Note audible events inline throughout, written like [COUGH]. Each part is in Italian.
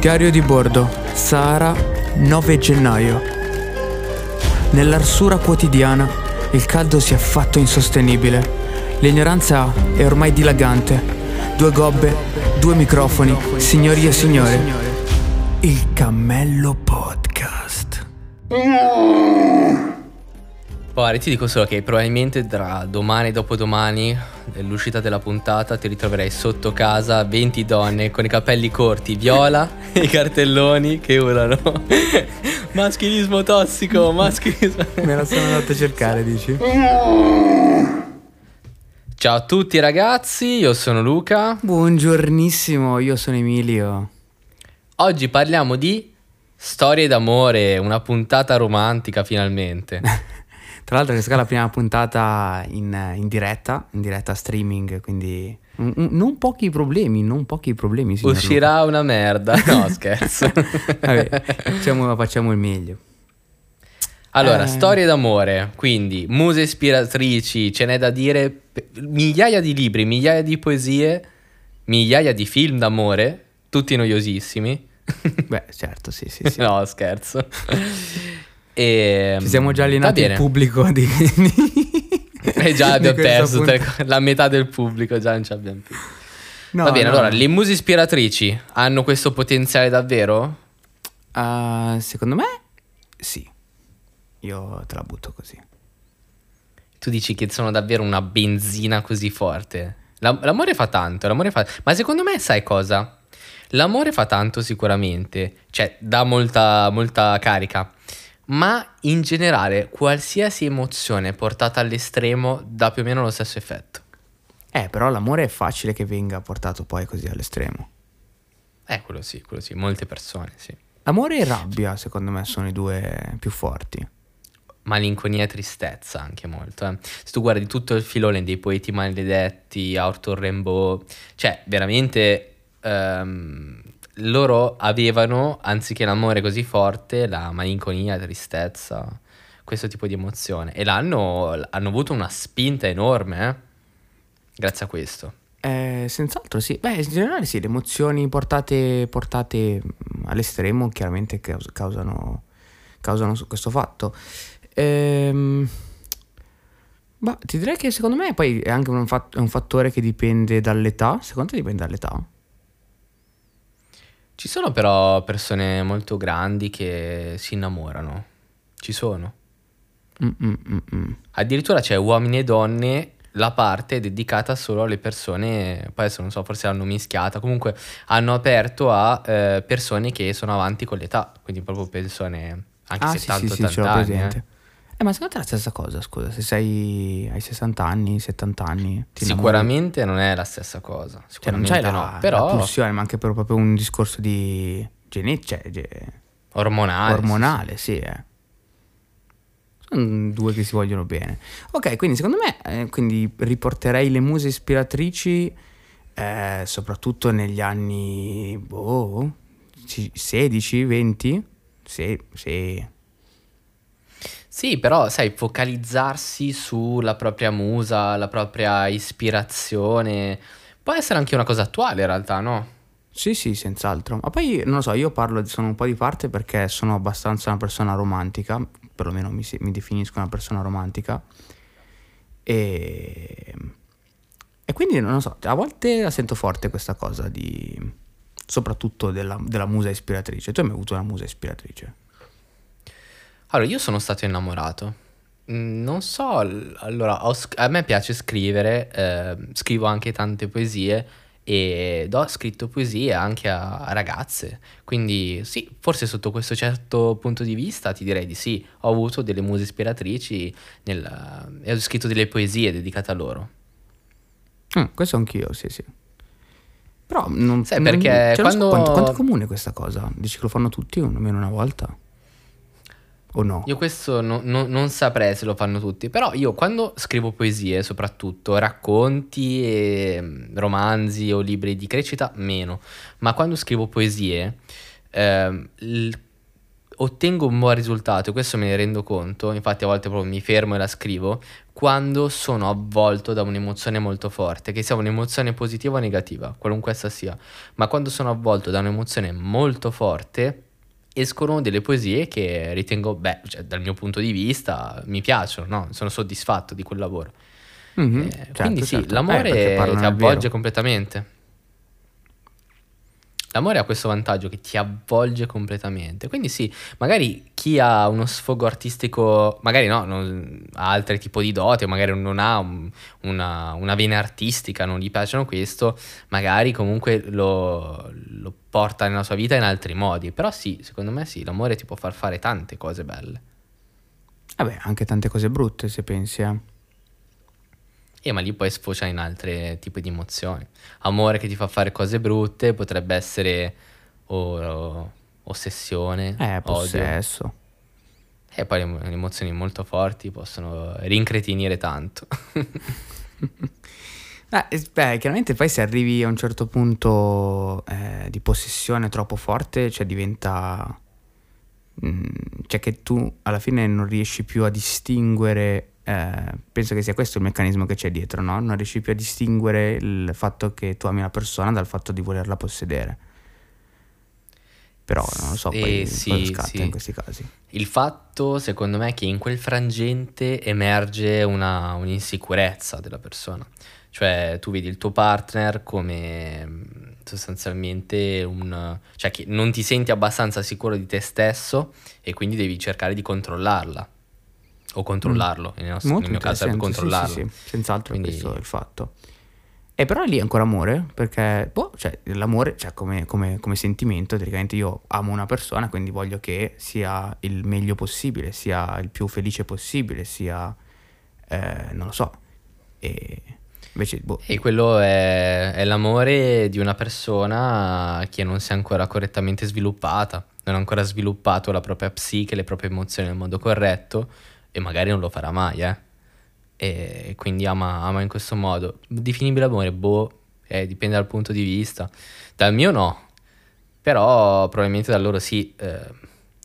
Diario di bordo, Sahara, 9 gennaio. Nell'arsura quotidiana il caldo si è fatto insostenibile. L'ignoranza è ormai dilagante. Due gobbe, due microfoni, signori e signore. Il Cammello Podcast. Guarda, ti dico solo che probabilmente tra domani e dopodomani dell'uscita della puntata ti ritroverai sotto casa 20 donne con i capelli corti, viola e [LAUGHS] i cartelloni che urlano [LAUGHS] maschilismo tossico, maschilismo... [LAUGHS] Me la sono andato a cercare, dici? Ciao a tutti ragazzi, io sono Luca. Buongiornissimo, io sono Emilio. Oggi parliamo di storie d'amore, una puntata romantica finalmente. Tra l'altro questa è la prima puntata in, in diretta, in diretta streaming, quindi un- un- non pochi problemi, non pochi problemi. Uscirà una merda, no [LAUGHS] scherzo. Luca. Vabbè, facciamo, facciamo il meglio. Allora, Eh. storie d'amore, quindi muse ispiratrici, ce n'è da dire, migliaia di libri, migliaia di poesie, migliaia di film d'amore, tutti noiosissimi. Beh, certo, sì, sì, sì. [LAUGHS] no, scherzo. E, Ci siamo già allenati il pubblico di... [LAUGHS] E già di abbiamo perso tre- la metà del pubblico, già non ci abbiamo più. No, Va bene, no. allora, le muse ispiratrici hanno questo potenziale davvero? Ah, secondo me, sì. Io te la butto così. Tu dici che sono davvero una benzina così forte. La- l'amore fa tanto, l'amore fa... Ma secondo me sai cosa? L'amore fa tanto sicuramente, cioè dà molta, molta carica, ma in generale qualsiasi emozione portata all'estremo dà più o meno lo stesso effetto. Eh, però l'amore è facile che venga portato poi così all'estremo. Eh, quello sì, quello sì, molte persone, sì. Amore e rabbia, secondo me, sono i due più forti. Malinconia e tristezza anche molto. eh. Se tu guardi tutto il filone dei poeti maledetti, Arthur Rimbaud, cioè veramente ehm, loro avevano, anziché l'amore così forte, la malinconia, la tristezza, questo tipo di emozione. E l'hanno hanno avuto una spinta enorme, eh, grazie a questo. Eh, senz'altro sì. Beh, in generale sì, le emozioni portate, portate mm, all'estremo chiaramente caus- causano, causano questo fatto. Ehm, ma ti direi che secondo me poi è anche un, fat- un fattore che dipende dall'età. Secondo te dipende dall'età? Ci sono però persone molto grandi che si innamorano. Ci sono. Mm, mm, mm, mm. Addirittura c'è uomini e donne, la parte è dedicata solo alle persone, poi adesso non so, forse l'hanno mischiata, comunque hanno aperto a eh, persone che sono avanti con l'età, quindi proprio persone anche Ah, sì, 70, sì, sì, 80 anni. eh. Eh, ma secondo te è la stessa cosa, scusa, se sei hai 60 anni, 70 anni? Sicuramente non è la stessa cosa, Cioè, non c'hai la, no, la però pulsione, ma anche per proprio un discorso di genetico, cioè, ormonale. ormonale, sì, eh. Sono due che si vogliono bene. Ok, quindi secondo me, eh, quindi riporterei le muse ispiratrici eh, soprattutto negli anni, boh, ci- 16, 20? Sì, sì. Sì, però sai, focalizzarsi sulla propria musa, la propria ispirazione, può essere anche una cosa attuale in realtà, no? Sì, sì, senz'altro. Ma poi, non lo so, io parlo, sono un po' di parte perché sono abbastanza una persona romantica, perlomeno mi, mi definisco una persona romantica. E, e quindi, non lo so, a volte la sento forte questa cosa di... soprattutto della, della musa ispiratrice. Tu hai mai avuto una musa ispiratrice? Allora, io sono stato innamorato. Mm, Non so, allora, ho a me piace scrivere, eh, scrivo anche tante poesie ed ho scritto poesie anche a, a ragazze. Quindi sì, forse sotto questo certo punto di vista ti direi di sì. Ho avuto delle muse ispiratrici nel- e ho scritto delle poesie dedicate a loro. Mm, questo anch'io, sì, sì. Però non... Sai, perché cioè, non so quando- quanto, quanto è comune questa cosa? Dici che lo fanno tutti almeno una volta? O no? Io questo no- no- non saprei se lo fanno tutti, però io quando scrivo poesie, soprattutto racconti, e, mm, romanzi o libri di crescita, meno, ma quando scrivo poesie, ehm, l- ottengo un buon risultato, questo me ne rendo conto, infatti a volte proprio mi fermo e la scrivo, quando sono avvolto da un'emozione molto forte, che sia un'emozione positiva o negativa, qualunque essa sia, ma quando sono avvolto da un'emozione molto forte, escono delle poesie che ritengo, beh, cioè, dal mio punto di vista mi piacciono, no? sono soddisfatto di quel lavoro. Mm-hmm, eh, certo, quindi sì, certo. l'amore eh, ti avvolge completamente. L'amore ha questo vantaggio che ti avvolge completamente. Quindi sì, magari chi ha uno sfogo artistico, magari no, non, ha altri tipi di doti, o magari non ha un, una, una, vena artistica, non gli piacciono questo, magari comunque lo, lo, porta nella sua vita in altri modi. Però sì, secondo me sì, l'amore ti può far fare tante cose belle. Vabbè, anche tante cose brutte se pensi, eh. E ma lì poi sfocia in altri tipi di emozioni. Amore che ti fa fare cose brutte potrebbe essere o, o, ossessione, eh, possesso. Odio. E poi le, le emozioni molto forti possono rincretinire tanto. [LAUGHS] [LAUGHS] Eh, beh, chiaramente poi se arrivi a un certo punto eh, di possessione troppo forte, cioè diventa... Mh, mm, cioè che tu alla fine non riesci più a distinguere eh, penso che sia questo il meccanismo che c'è dietro, no? Non riesci più a distinguere il fatto che tu ami una persona dal fatto di volerla possedere. Però non lo so, poi eh, sì, scatta sì. in questi casi. Il fatto, secondo me, è che in quel frangente emerge una, un'insicurezza della persona. Cioè, tu vedi il tuo partner come mm, sostanzialmente un... cioè che non ti senti abbastanza sicuro di te stesso e quindi devi cercare di controllarla o controllarlo, mm. nel, nostro, nel, mio caso sarebbe controllarlo. Sì, sì, sì. senz'altro Quindi... questo è il fatto. E però lì è ancora amore, perché boh, cioè, l'amore cioè, come, come, come, sentimento, teoricamente io amo una persona, quindi voglio che sia il meglio possibile, sia il più felice possibile, sia, eh, non lo so. E invece, boh. E quello è, è l'amore di una persona che non si è ancora correttamente sviluppata, non ha ancora sviluppato la propria psiche, le proprie emozioni nel modo corretto e magari non lo farà mai, eh. E quindi ama, ama in questo modo. Definibile amore, boh, eh, dipende dal punto di vista. Dal mio no, però probabilmente dal loro sì. Eh,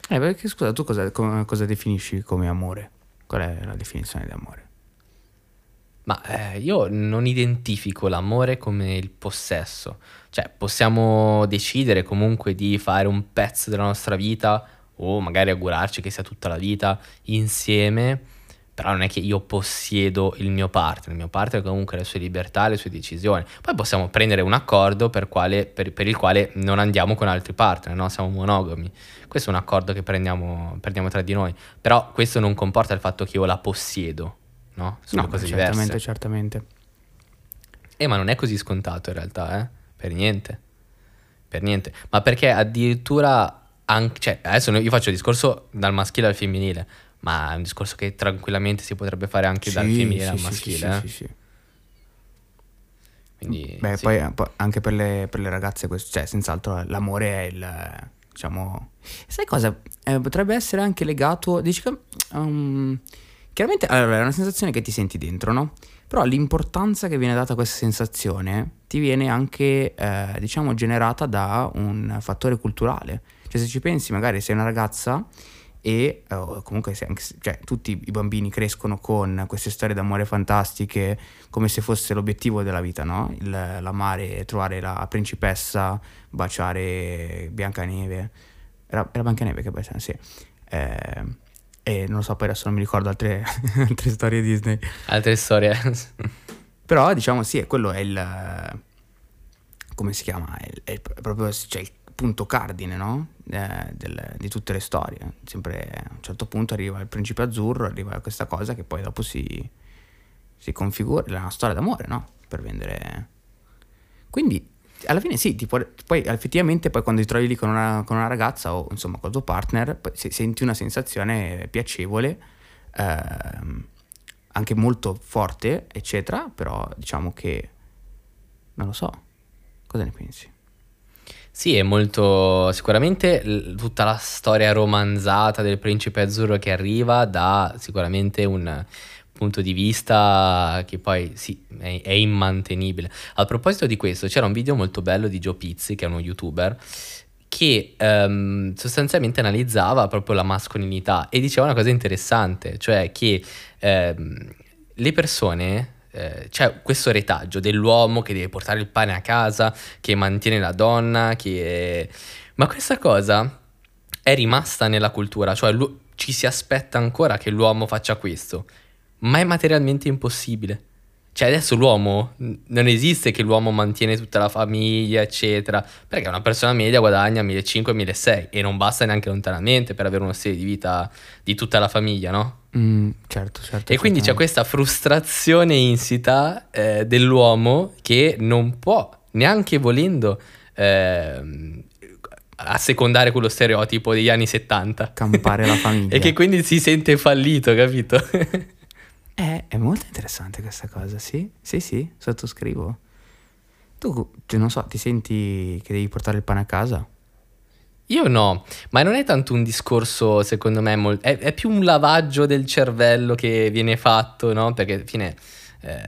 eh perché scusa, tu cosa, cosa, definisci come amore? Qual è la definizione di amore? Ma eh, io non identifico l'amore come il possesso. Cioè, possiamo decidere comunque di fare un pezzo della nostra vita o magari augurarci che sia tutta la vita insieme, però non è che io possiedo il mio partner, il mio partner ha comunque le sue libertà, le sue decisioni. Poi possiamo prendere un accordo per, quale, per, per il quale non andiamo con altri partner, no? siamo monogami. Questo è un accordo che prendiamo, prendiamo, tra di noi, però questo non comporta il fatto che io la possiedo, no? Sono no, cose certamente, diverse. Certamente, Eh, ma non è così scontato in realtà, eh? Per niente. Per niente. Ma perché addirittura anche, cioè, adesso io faccio il discorso dal maschile al femminile, ma è un discorso che tranquillamente si potrebbe fare anche sì, dal femminile sì, al maschile. Sì, eh? sì, Quindi, Beh, poi, poi, anche per le, per le ragazze, questo, cioè, senz'altro l'amore è il, diciamo... Sai cosa? Eh, potrebbe essere anche legato, dici che... Um, chiaramente, allora, è una sensazione che ti senti dentro, no? Però l'importanza che viene data a questa sensazione ti viene anche, eh, diciamo, generata da un fattore culturale. Cioè se ci pensi, magari sei una ragazza e oh, comunque anche, cioè, tutti i bambini crescono con queste storie d'amore fantastiche come se fosse l'obiettivo della vita, no? Il, l'amare, trovare la principessa, baciare Biancaneve. Era, era Biancaneve che baciava, sì. Eh, e non lo so, poi adesso non mi ricordo altre, [LAUGHS] altre storie Disney. Altre storie. Però diciamo sì, quello è il... come si chiama? È, è proprio cioè, il punto cardine no? eh, del, di tutte le storie. Sempre a un certo punto arriva il principe azzurro, arriva questa cosa che poi dopo si, si configura, è una storia d'amore, no? Per vendere... Quindi alla fine sì, può, poi effettivamente poi quando ti trovi lì con una, con una ragazza o insomma col tuo partner, se, senti una sensazione piacevole, ehm, anche molto forte, eccetera, però diciamo che non lo so, cosa ne pensi? Sì, è molto sicuramente tutta la storia romanzata del principe azzurro che arriva dà sicuramente un punto di vista che poi sì, è, è immantenibile. A proposito di questo, c'era un video molto bello di Joe Pizzi, che è uno youtuber, che ehm, sostanzialmente analizzava proprio la mascolinità e diceva una cosa interessante, cioè che ehm, le persone eh, c'è questo retaggio dell'uomo che deve portare il pane a casa, che mantiene la donna, che... Ma questa cosa è rimasta nella cultura, cioè ci si aspetta ancora che l'uomo faccia questo, ma è materialmente impossibile. Cioè adesso l'uomo, non esiste che l'uomo mantiene tutta la famiglia, eccetera, perché una persona media guadagna 1.500-1.600 e non basta neanche lontanamente per avere uno stile di vita di tutta la famiglia, no? Mm, certo, certo. E quindi c'è questa frustrazione insita eh, dell'uomo che non può, neanche volendo, eh, assecondare quello stereotipo degli anni 70. Campare la [LAUGHS] famiglia. e che quindi si sente fallito, capito? [LAUGHS] Eh, è molto interessante questa cosa, sì? Sì, sì, sottoscrivo. Tu, non so, ti senti che devi portare il pane a casa? Io no, ma non è tanto un discorso, secondo me, mol- è, è, più un lavaggio del cervello che viene fatto, no? Perché alla fine, eh,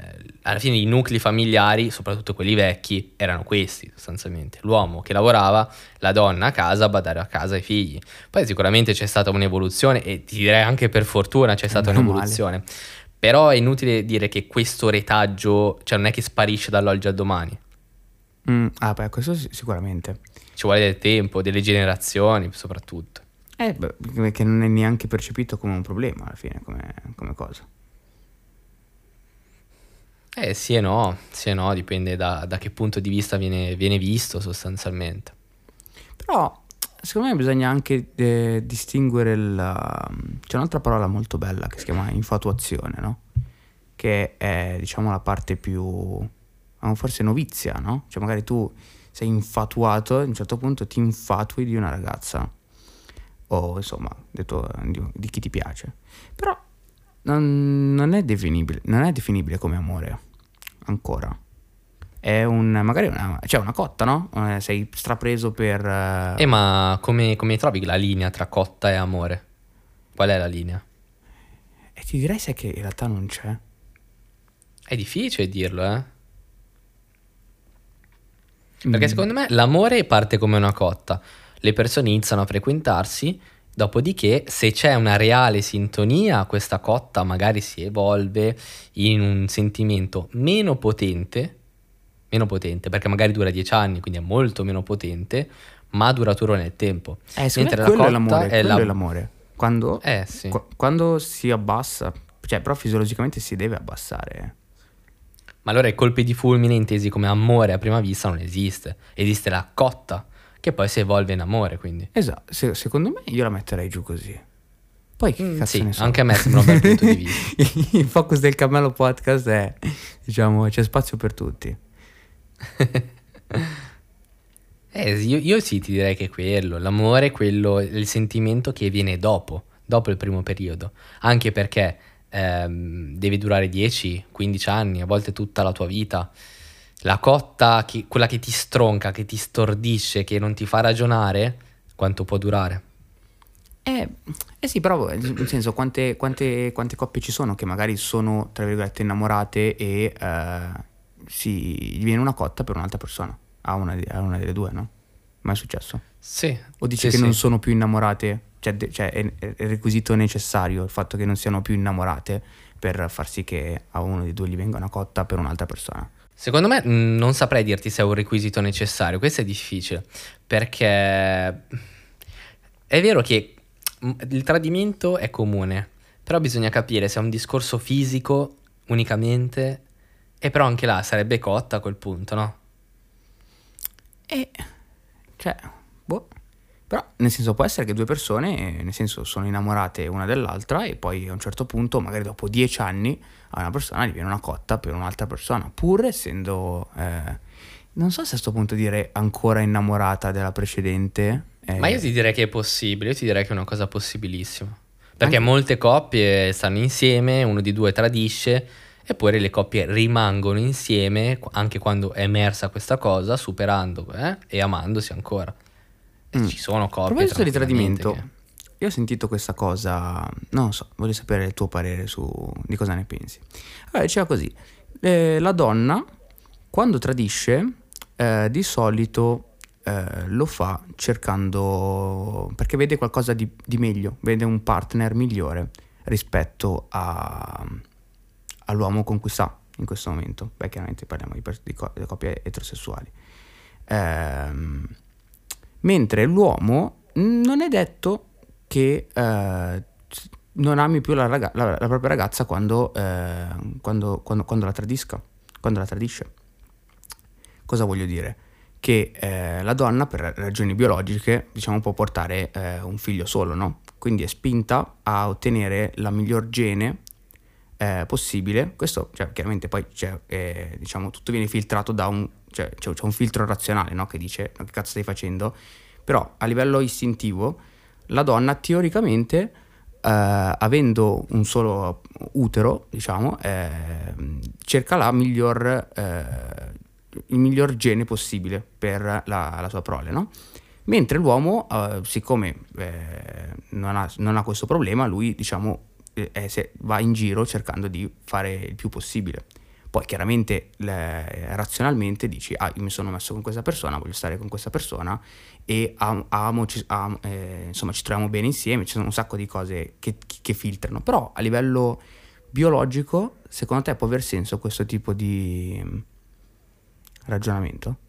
alla fine i nuclei familiari, soprattutto quelli vecchi, erano questi sostanzialmente. L'uomo che lavorava, la donna a casa, a badare a casa i figli. Poi sicuramente c'è stata un'evoluzione e ti direi anche per fortuna c'è stata un'evoluzione. Male. Però è inutile dire che questo retaggio, cioè non è che sparisce dall'oggi al domani. Mm, ah, beh, questo sicuramente. Ci vuole del tempo, delle generazioni soprattutto. Eh, beh, che non è neanche percepito come un problema alla fine, come, come cosa. Eh sì e no, sì e no, dipende da, da che punto di vista viene, viene visto sostanzialmente. Però secondo me bisogna anche eh, distinguere la... C'è un'altra parola molto bella che si chiama infatuazione, no? Che è, diciamo, la parte più... forse novizia, no? Cioè magari tu sei infatuato, a un certo punto ti infatui di una ragazza. O insomma, detto di, di chi ti piace. Però non, non, è definibile, non è definibile come amore. Ancora è un, magari una, cioè una cotta, no? Eh, sei strapreso per... Uh... Eh, ma come, come, trovi la linea tra cotta e amore? Qual è la linea? E ti direi sai che in realtà non c'è. È difficile dirlo, eh? Perché mm. secondo me l'amore parte come una cotta. Le persone iniziano a frequentarsi, dopodiché se c'è una reale sintonia, questa cotta magari si evolve in un sentimento meno potente meno potente, perché magari dura dieci anni, quindi è molto meno potente, ma duraturo nel tempo. Eh, Mentre la è l'amore, è, la... è l'amore. Quando, eh, sì. qu- quando si abbassa, cioè però fisiologicamente si deve abbassare. Ma allora i colpi di fulmine intesi come amore a prima vista non esiste, esiste la cotta che poi si evolve in amore, quindi. Esatto, Se, secondo me io la metterei giù così. Poi che mm, cazzo sì, ne so. anche a me sembra un bel punto di vista. [LAUGHS] Il focus del cammello podcast è, diciamo, c'è spazio per tutti. [LAUGHS] eh, io, io, sì ti direi che è quello, l'amore è quello, il sentimento che viene dopo, dopo il primo periodo, anche perché ehm, deve durare 10-15 anni, a volte tutta la tua vita. La cotta, che, quella che ti stronca, che ti stordisce, che non ti fa ragionare, quanto può durare? Eh, eh sì, però nel senso quante, quante, quante, coppie ci sono che magari sono, tra virgolette, innamorate e eh, si, gli viene una cotta per un'altra persona, a una, a una delle due, no? Mai successo? Sì. O dici sì, che sì. non sono più innamorate, cioè, de, cioè è, è, il requisito necessario il fatto che non siano più innamorate per far sì che a uno dei due gli venga una cotta per un'altra persona? Secondo me non saprei dirti se è un requisito necessario, questo è difficile, perché è vero che il tradimento è comune, però bisogna capire se è un discorso fisico unicamente e però anche là sarebbe cotta a quel punto, no? E... Cioè, boh. Però, nel senso, può essere che due persone, nel senso, sono innamorate una dell'altra e poi a un certo punto, magari dopo dieci anni, a una persona gli viene una cotta per un'altra persona, pur essendo... Eh, non so se a questo punto dire ancora innamorata della precedente. Eh. Ma io ti direi che è possibile, io ti direi che è una cosa possibilissima. Perché anche... molte coppie stanno insieme, uno di due tradisce Eppure le coppie rimangono insieme anche quando è emersa questa cosa, superando eh, e amandosi ancora. E mm. ci sono coppie. A proposito di tradimento, che... io ho sentito questa cosa, non so, voglio sapere il tuo parere su di cosa ne pensi. Allora, diceva così, eh, la donna quando tradisce eh, di solito eh, lo fa cercando, perché vede qualcosa di, di, meglio, vede un partner migliore rispetto a, all'uomo con cui sta in questo momento. Beh, chiaramente parliamo di, di, di coppie eterosessuali. Ehm, mentre l'uomo non è detto che eh, non ami più la, raga- la, la propria ragazza quando, eh, quando, quando, quando, la tradisca, quando la tradisce. Cosa voglio dire? Che eh, la donna per ragioni biologiche diciamo, può portare eh, un figlio solo, no? Quindi è spinta a ottenere la miglior gene eh, possibile. Questo cioè, chiaramente poi eh, diciamo, tutto viene filtrato da un, cioè, c'è, un filtro razionale no? che dice che cazzo stai facendo, però a livello istintivo la donna teoricamente eh, avendo un solo utero, diciamo, eh, cerca miglior, eh, il miglior gene possibile per la, la sua prole, no? Mentre l'uomo, eh, siccome non ha, non, ha, questo problema, lui, diciamo, eh, se, va in giro cercando di fare il più possibile. Poi chiaramente le, razionalmente dici, ah, io mi sono messo con questa persona, voglio stare con questa persona e amo, ci, amo, eh, insomma ci troviamo bene insieme, ci sono un sacco di cose che, che, filtrano, però a livello biologico, secondo te può aver senso questo tipo di ragionamento?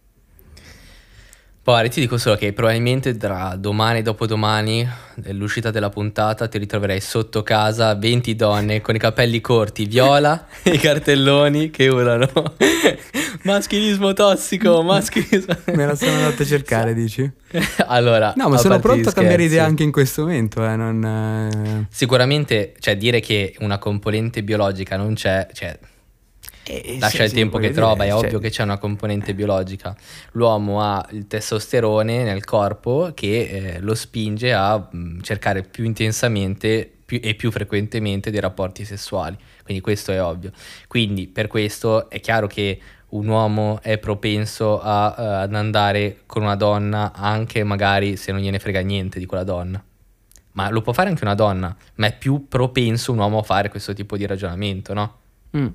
Poi ti dico solo che probabilmente tra domani e dopodomani, nell'uscita della puntata, ti ritroverai sotto casa 20 donne con i capelli corti, viola e [LAUGHS] i cartelloni che urlano. [LAUGHS] Maschilismo tossico, [LAUGHS] maschilismo... Me la sono andata a cercare, dici? allora... No, ma sono pronto a cambiare idea anche in questo momento, eh, non... Eh... Sicuramente, cioè dire che una componente biologica non c'è, cioè eh, lascia sì, il tempo che trova, dire, è ovvio cioè... che c'è una componente biologica. L'uomo ha il testosterone nel corpo che eh, lo spinge a mh, mm, cercare più intensamente più, e più frequentemente dei rapporti sessuali, quindi questo è ovvio. Quindi per questo è chiaro che un uomo è propenso a, uh, ad andare con una donna anche magari se non gliene frega niente di quella donna. Ma lo può fare anche una donna, ma è più propenso un uomo a fare questo tipo di ragionamento, no? Mm.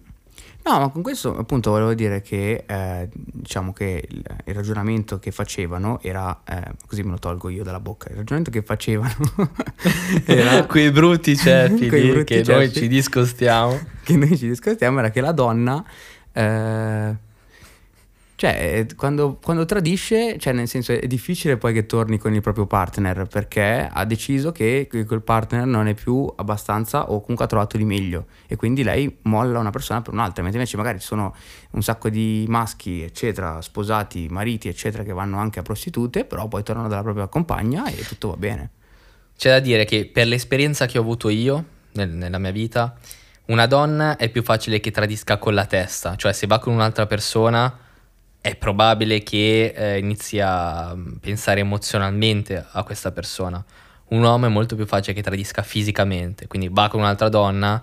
No, ma con questo appunto volevo dire che eh, diciamo che il, il, ragionamento che facevano era, eh, così me lo tolgo io dalla bocca, il ragionamento che facevano [LAUGHS] era... [LAUGHS] quei brutti ceppi [LAUGHS] quei brutti che ceppi, noi ci discostiamo. Che noi ci discostiamo era che la donna... Eh, cioè, quando, quando, tradisce, cioè nel senso è difficile poi che torni con il proprio partner perché ha deciso che quel partner non è più abbastanza o comunque ha trovato di meglio. E quindi lei molla una persona per un'altra, mentre invece magari ci sono un sacco di maschi, eccetera, sposati, mariti, eccetera, che vanno anche a prostitute, però poi tornano dalla propria compagna e tutto va bene. C'è da dire che per l'esperienza che ho avuto io nel, nella mia vita, una donna è più facile che tradisca con la testa, cioè se va con un'altra persona è probabile che eh, inizi a mm, pensare emozionalmente a questa persona. Un uomo è molto più facile che tradisca fisicamente, quindi va con un'altra donna,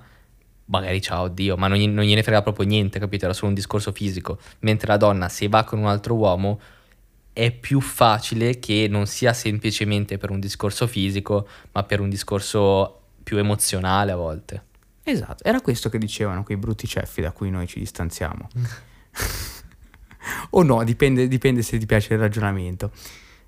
magari ciao Dio, ma non, non gliene frega proprio niente, capito? Era solo un discorso fisico. Mentre la donna, se va con un altro uomo, è più facile che non sia semplicemente per un discorso fisico, ma per un discorso più emozionale a volte. Esatto, era questo che dicevano quei brutti ceffi da cui noi ci distanziamo. [LAUGHS] [LAUGHS] o no, dipende, dipende se ti piace il ragionamento.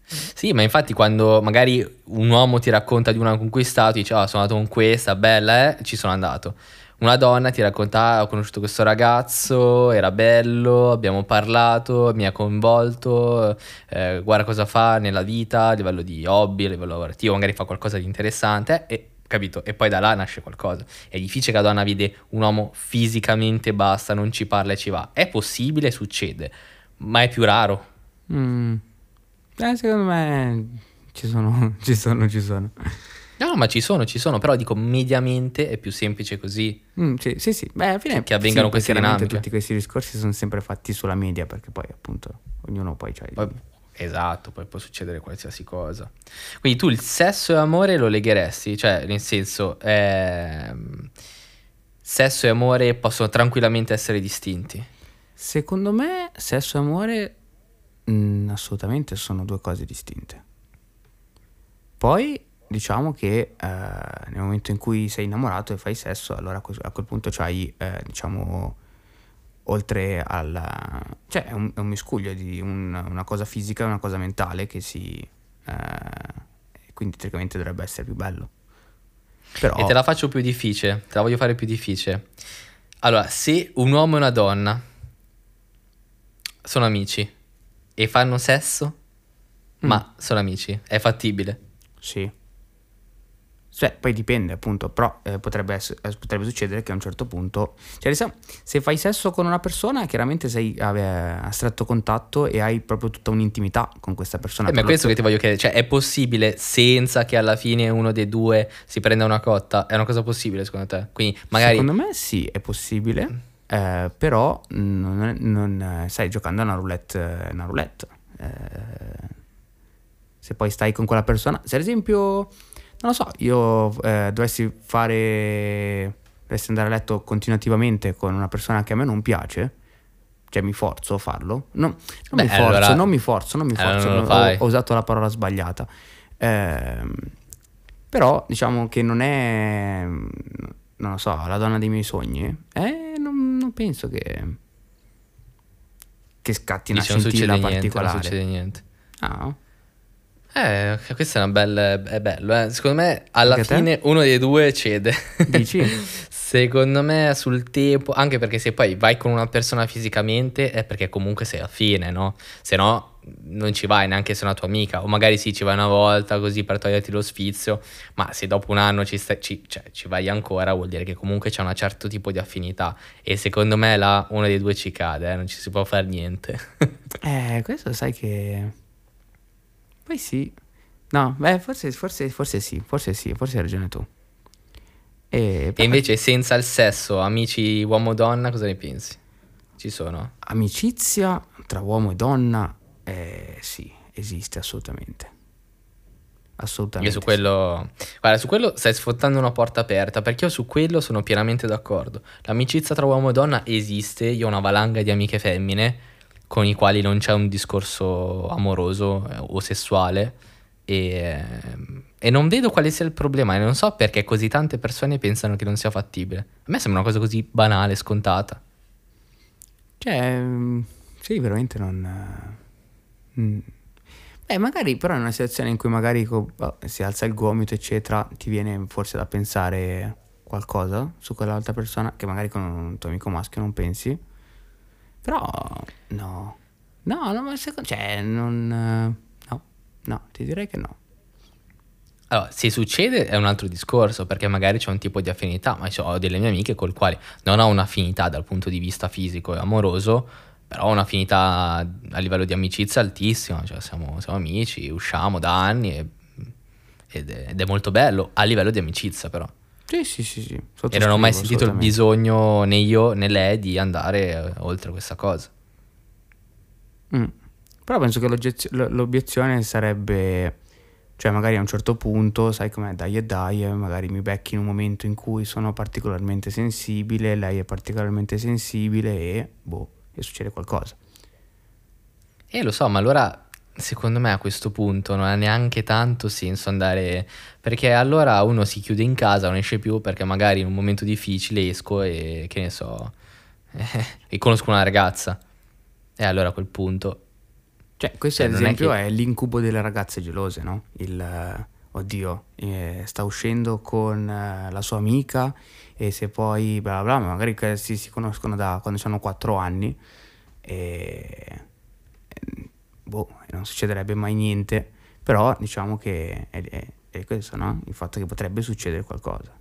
Sì, ma infatti quando magari un uomo ti racconta di una conquistato, dice oh, sono andato con questa, bella, eh, ci sono andato. Una donna ti racconta, ah, ho conosciuto questo ragazzo, era bello, abbiamo parlato, mi ha coinvolto, eh, guarda cosa fa nella vita, a livello di hobby, a livello lavorativo, magari fa qualcosa di interessante e capito? E poi da là nasce qualcosa. È difficile che la donna vede un uomo fisicamente basta, non ci parla e ci va. È possibile, succede, ma è più raro. Mm. Eh, secondo me ci sono, [LAUGHS] ci sono, ci sono. No, ma ci sono, ci sono, però dico mediamente è più semplice così. Mm, sì, sì, sì. Beh, alla fine che avvengano sì, queste dinamiche. Tutti questi discorsi sono sempre fatti sulla media perché poi appunto ognuno poi c'ha poi, Esatto, poi può succedere qualsiasi cosa. Quindi tu il sesso e amore lo legheresti, cioè nel senso, ehm, sesso e amore possono tranquillamente essere distinti. Secondo me sesso e amore mh, mm, assolutamente sono due cose distinte. Poi diciamo che eh, nel momento in cui sei innamorato e fai sesso, allora a quel punto c'hai, eh, diciamo, oltre al... cioè è un, è un miscuglio di un- una cosa fisica e una cosa mentale che si... eh, quindi teoricamente dovrebbe essere più bello. Però... E te la faccio più difficile, te la voglio fare più difficile. Allora, se un uomo e una donna sono amici e fanno sesso, Mm. ma sono amici, è fattibile. Sì. Cioè, poi dipende appunto, però eh, potrebbe, ess- eh, potrebbe succedere che a un certo punto, cioè se, fai sesso con una persona, chiaramente sei a, a stretto contatto e hai proprio tutta un'intimità con questa persona. Eh, ma è questo che ti voglio chiedere, cioè è possibile senza che alla fine uno dei due si prenda una cotta? È una cosa possibile secondo te? Quindi magari... Secondo me sì, è possibile, eh, però non, non, eh, stai giocando a una roulette. Una roulette. Eh, se poi stai con quella persona, se ad esempio, non lo so, io eh, dovessi fare, dovessi andare a letto continuativamente con una persona che a me non piace, cioè mi forzo a farlo, no, non Beh, mi forzo, allora- non mi forzo, non mi allora forzo, non lo ho- ho usato la parola sbagliata. Ehm, però diciamo che non è, non lo so, la donna dei miei sogni. Eh, non, non penso che, che scatti una non succede scintilla niente, non particolare. succede niente. Ah, Eh, questo è una bella... è bello, eh. Secondo me alla Anche a te? fine uno dei due cede. Dici? [LAUGHS] Secondo me sul tempo, anche perché se poi vai con una persona fisicamente è perché comunque sei affine, no? Se no non ci vai neanche se è una tua amica, o magari sì ci vai una volta così per toglierti lo sfizio, ma se dopo un anno ci, stai- ci- cioè, ci vai ancora vuol dire che comunque c'è un certo tipo di affinità e secondo me là uno dei due ci cade, eh, non ci si può fare niente. [LAUGHS] eh, questo sai che... Poi sì. No, beh, forse, forse, forse sì, forse sì, forse hai ragione tu. E, e invece senza il sesso, amici uomo-donna, cosa ne pensi? Ci sono? amicizia tra uomo e donna, eh, sì, esiste assolutamente. Io Assolutamente. su sì. quello, guarda, su quello stai sfottando una porta aperta perché io su quello sono pienamente d'accordo. L'amicizia tra uomo e donna esiste, io ho una valanga di amiche femmine con i quali non c'è un discorso amoroso eh, o sessuale e, e non vedo quale sia il problema e non so perché così tante persone pensano che non sia fattibile. A me sembra una cosa così banale, scontata. Cioè, mm, sì, veramente non... eh, mm. Beh, magari però in una situazione in cui magari boh, si alza il gomito, eccetera, ti viene forse da pensare qualcosa su quell'altra persona che magari con un tuo amico maschio non pensi. Però, no. No, no, ma secondo... Cioè, non... eh, No, no, ti direi che no. Allora, se succede è un altro discorso, perché magari c'è un tipo di affinità, ma ho delle mie amiche col quali non ho un'affinità dal punto di vista fisico e amoroso, però ho un'affinità a livello di amicizia altissima, cioè siamo, siamo amici, usciamo da anni e- ed, è, ed è molto bello, a livello di amicizia però. Sì, sì, sì, sì. E non ho mai sentito il bisogno né io né lei di andare eh, oltre questa cosa. Mm. Però penso che l'obiezione sarebbe, cioè magari a un certo punto, sai com'è, dai e dai, e magari mi becchi in un momento in cui sono particolarmente sensibile, lei è particolarmente sensibile e boh, e succede qualcosa. E lo so, ma allora secondo me a questo punto non ha neanche tanto senso andare. Perché allora uno si chiude in casa, non esce più perché magari in un momento difficile esco e che ne so, [LAUGHS] e conosco una ragazza. E allora a quel punto. Cioè, questo Cioè, ad non è esempio che- è, l'incubo delle ragazze gelose, no? Il, eh, oddio, eh, sta uscendo con eh, la sua amica e se poi bla bla bla, ma magari si, si conoscono da quando hanno 4 anni e, boh, non succederebbe mai niente, però diciamo che è, è- è questo, no? Il fatto che potrebbe succedere qualcosa.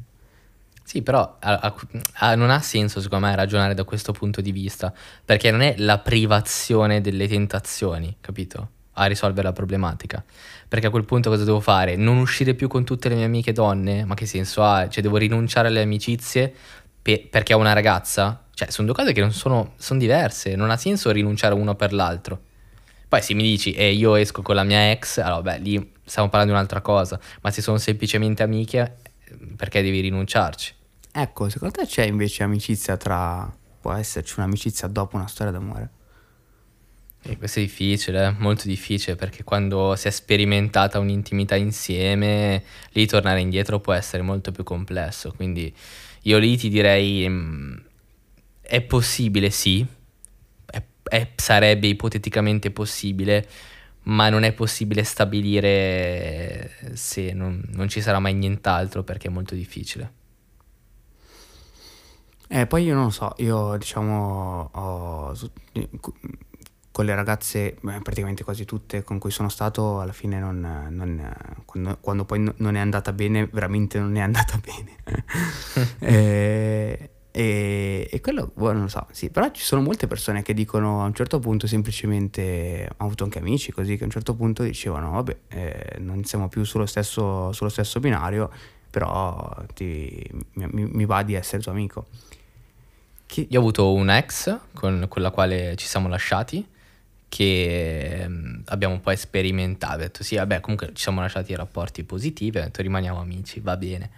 Sì, però a- a- non ha senso secondo me ragionare da questo punto di vista, perché non è la privazione delle tentazioni, capito? A risolvere la problematica. Perché a quel punto cosa devo fare? Non uscire più con tutte le mie amiche donne? Ma che senso ha? Cioè devo rinunciare alle amicizie pe- perché ho una ragazza? Cioè sono due cose che non sono, sono diverse, non ha senso rinunciare uno per l'altro. Poi se mi dici, eh, io esco con la mia ex, allora beh, lì stiamo parlando di un'altra cosa, ma se sono semplicemente amiche, eh, perché devi rinunciarci? Ecco, secondo te c'è invece amicizia tra... può esserci un'amicizia dopo una storia d'amore? E questo è difficile, eh, molto difficile, perché quando si è sperimentata un'intimità insieme, lì tornare indietro può essere molto più complesso. Quindi io lì ti direi, mm, è possibile, sì, è- sarebbe ipoteticamente possibile, ma non è possibile stabilire se non, non ci sarà mai nient'altro perché è molto difficile. Eh, poi io non lo so, io diciamo ho, con le ragazze, beh, praticamente quasi tutte con cui sono stato, alla fine non, non- quando, quando poi no- non è andata bene, veramente non è andata [LAUGHS] bene. [LAUGHS] Eh, e, e quello, boh, non lo so, sì, però ci sono molte persone che dicono a un certo punto semplicemente, ho avuto anche amici così, che a un certo punto dicevano, vabbè, eh, non siamo più sullo stesso, sullo stesso binario, però ti- mi, mi- va di essere tuo amico. Che, Io ho avuto un ex con, con la quale ci siamo lasciati, che ehm, abbiamo poi sperimentato. Ho detto sì, vabbè, comunque ci siamo lasciati rapporti positivi, ho detto rimaniamo amici, va bene.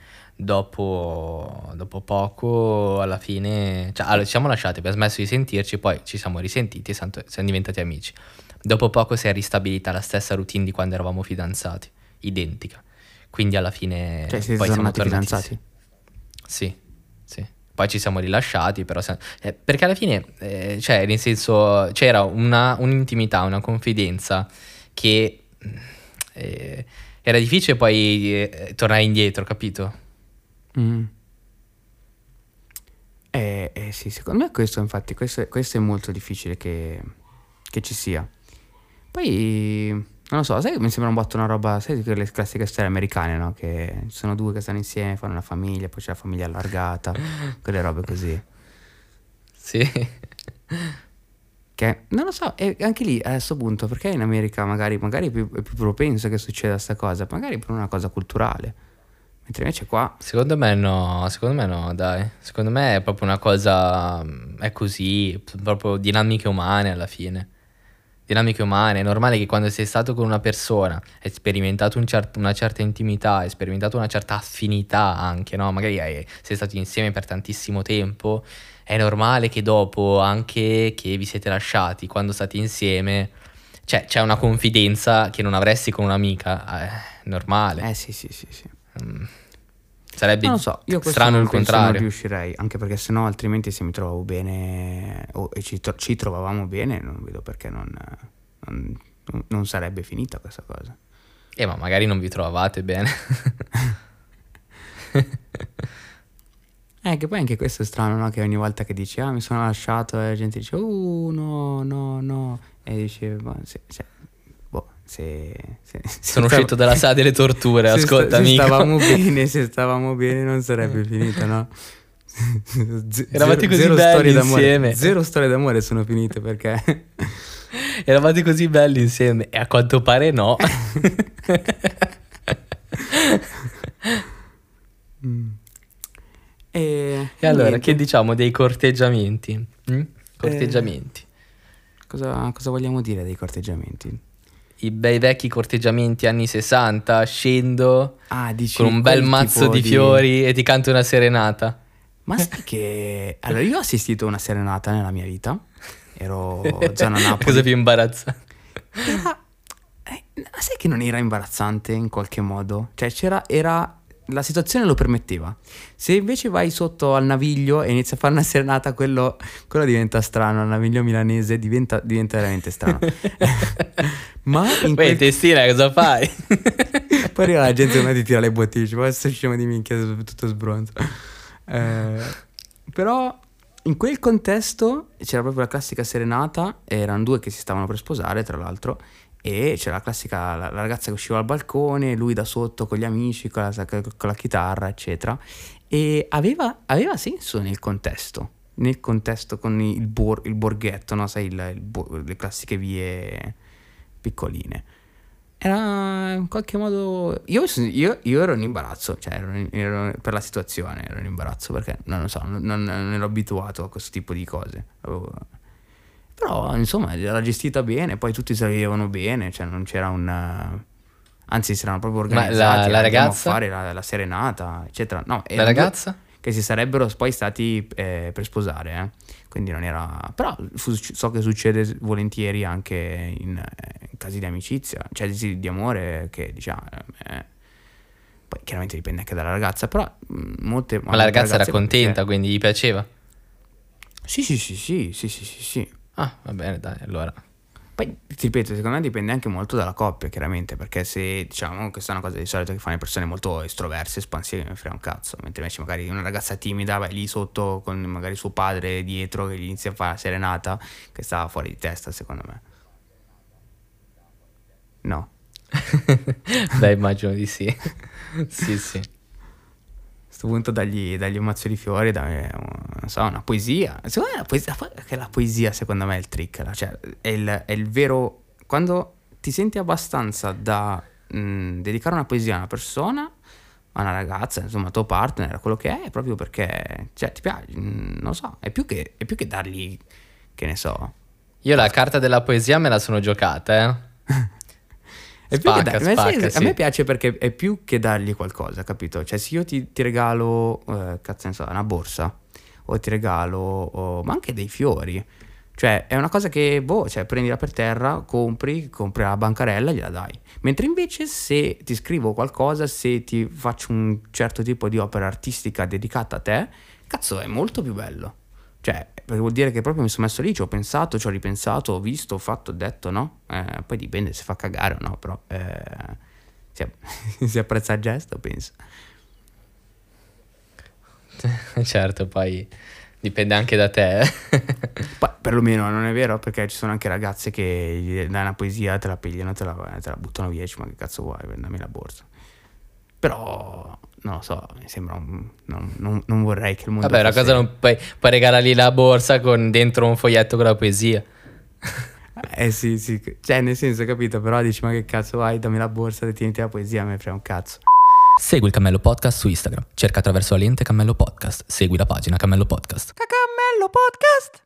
Dopo, dopo poco, alla fine, cioè, allora, ci siamo lasciati, abbiamo smesso di sentirci, poi ci siamo risentiti e siamo, diventati amici. Dopo poco si è ristabilita la stessa routine di quando eravamo fidanzati, identica. Quindi alla fine cioè, siete poi siamo tornati tornati fidanzati? sì, sì. Poi ci siamo rilasciati, però... siamo- eh, perché alla fine, eh, cioè, nel senso, c'era una, un'intimità, una confidenza che eh, era difficile poi eh, tornare indietro, capito? Mm. Eh, eh, sì, secondo me questo, infatti, questo, è- questo è molto difficile che, che ci sia. Poi, non lo so, sai che mi sembra un botto una roba, sai quelle classiche storie americane, no? Che ci sono due che stanno insieme, fanno una famiglia, poi c'è la famiglia allargata, quelle robe così. Sì. Che, non lo so, e anche lì a questo punto, perché in America magari, magari è, più, è più propenso che succeda questa cosa, magari per una cosa culturale. Mentre invece qua... Secondo me no, secondo me no, dai. Secondo me è proprio una cosa, è così, proprio dinamiche umane alla fine. Dinamiche umane, è normale che quando sei stato con una persona, hai sperimentato un cer- una certa intimità, hai sperimentato una certa affinità anche, no? Magari hai- sei stati insieme per tantissimo tempo, è normale che dopo, anche che vi siete lasciati, quando state insieme, cioè c'è una confidenza che non avresti con un'amica, è normale. Eh sì, sì, sì, sì. Mm. Sarebbe Non so, io strano il penso non contrario. riuscirei, anche perché sennò altrimenti se mi trovavo bene o e ci, tro- ci trovavamo bene, non vedo perché non, non- non sarebbe finita questa cosa. Eh, ma magari non vi trovavate bene. [LAUGHS] Eh, che poi anche questo è strano, no? Che ogni volta che dici, ah, mi sono lasciato, e la gente dice, uh, no, no, no. E dici, boh, se, cioè, se, se- se Sono stavo- uscito dalla sala delle torture, ascolta sta- se amico. stavamo [LAUGHS] bene, se stavamo bene non sarebbe finita, no? [LAUGHS] Z- Eravate così zero belli insieme. Zero storie d'amore sono finite perché... [LAUGHS] Eravate così belli insieme e a quanto pare no. Mm. E, e allora, che diciamo dei corteggiamenti? Mm? Eh. Corteggiamenti. Cosa, cosa vogliamo dire dei corteggiamenti? I bei vecchi corteggiamenti anni 60, scendo Ah, dici con un bel mazzo tipo di fiori e ti canto una serenata. Ma sai che... [LAUGHS] Allora, io ho assistito a una serenata nella mia vita. Ero zona La [LAUGHS] Napoli. cosa più imbarazzante. Era... eh, ma sai che non era imbarazzante in qualche modo? Cioè, c'era... Era... La situazione lo permetteva. Se invece vai sotto al naviglio e inizi a fare una serenata, quello, quello diventa strano. Il naviglio milanese diventa, diventa veramente strano. [LAUGHS] Ma in Poi quel... testina cosa fai? [LAUGHS] Poi arriva la gente e ti tira le bottiglie, ma sto scemo di minchia, tutto sbronzo. Eh, però in quel contesto c'era proprio la classica serenata, erano due che si stavano per sposare, tra l'altro, e c'era la classica, la, la ragazza che usciva al balcone, lui da sotto con gli amici, con la, con la chitarra, eccetera. E aveva, aveva senso nel contesto, nel contesto con il, bor- il borghetto, no? Sai, il- il le classiche vie piccoline. Era in qualche modo. Io, io- io ero in imbarazzo, cioè ero in- ero- per la situazione ero in imbarazzo perché non lo so, non, non- non ero abituato a questo tipo di cose. Avevo- Però insomma era gestita bene, poi tutti si vivevano bene, cioè non c'era un. Anzi, si erano proprio Ma la- organizzati la ragazza? a fare la, la serenata, eccetera. No, La ragazza? Che si sarebbero poi stati eh, per sposare, eh. Quindi non era. Però fu- so che succede volentieri anche in, eh, in casi di amicizia, cioè di, di amore, che diciamo. eh, poi chiaramente dipende anche dalla ragazza, però mh, molte. Ma la ragazza era contenta, cioè, quindi gli piaceva. Sì, sì, sì, sì, sì, sì, sì, sì. Ah, va bene, dai, allora. Poi ti ripeto, secondo me dipende anche molto dalla coppia, chiaramente, perché se diciamo questa è una cosa di solito che fanno le persone molto estroverse, espansive, mi frega un cazzo, mentre invece magari una ragazza timida vai lì sotto con magari suo padre dietro che gli inizia a fare la serenata, che sta fuori di testa, secondo me. No. [LAUGHS] Beh, immagino di sì. [LAUGHS] sì, sì. A questo punto dagli, dagli un mazzo di fiori, dai, non so, una poesia. Secondo me la poesia, che la poesia secondo me è il trick, cioè è il, è il vero... Quando ti senti abbastanza da mh, dedicare una poesia a una persona, a una ragazza, insomma, a tuo partner, quello che è, proprio perché, cioè, ti piace, mh, non so, è più, che, è più che dargli, che ne so... Io la carta della poesia me la sono giocata, eh. [LAUGHS] Più Spacca, che da- spacca, senso, sì. A me piace perché è più che dargli qualcosa, capito? Cioè, se io ti, ti regalo, eh, cazzo ne so, una borsa, o ti regalo, o- ma anche dei fiori, cioè, è una cosa che, boh, cioè, prendila per terra, compri, compri la bancarella e gliela dai. Mentre invece se ti scrivo qualcosa, se ti faccio un certo tipo di opera artistica dedicata a te, cazzo, è molto più bello. Cioè, perché vuol dire che proprio mi sono messo lì, ci ho pensato, ci ho ripensato, ho visto, ho fatto, ho detto, no? Eh, poi dipende se fa cagare o no, però eh, si, [LAUGHS] si apprezza il gesto, penso. [LAUGHS] certo, poi dipende anche da te. eh. [LAUGHS] Poi, perlomeno non è vero, perché ci sono anche ragazze che dai una poesia, te la pigliano, te la, te la buttano via, ma che cazzo vuoi, dammi la borsa. Però, non lo so, mi sembra un... Non, non- non vorrei che il mondo Vabbè, una fosse- cosa non puoi, puoi regalargli la borsa con dentro un foglietto con la poesia. [LAUGHS] Eh sì, sì, cioè nel senso, capito, però dici, ma che cazzo vai, dammi la borsa, tieniti la poesia, me ne frega un cazzo. Segui il Cammello Podcast su Instagram. Cerca attraverso la lente Cammello Podcast. Segui la pagina Cammello Podcast. Cacamello Podcast!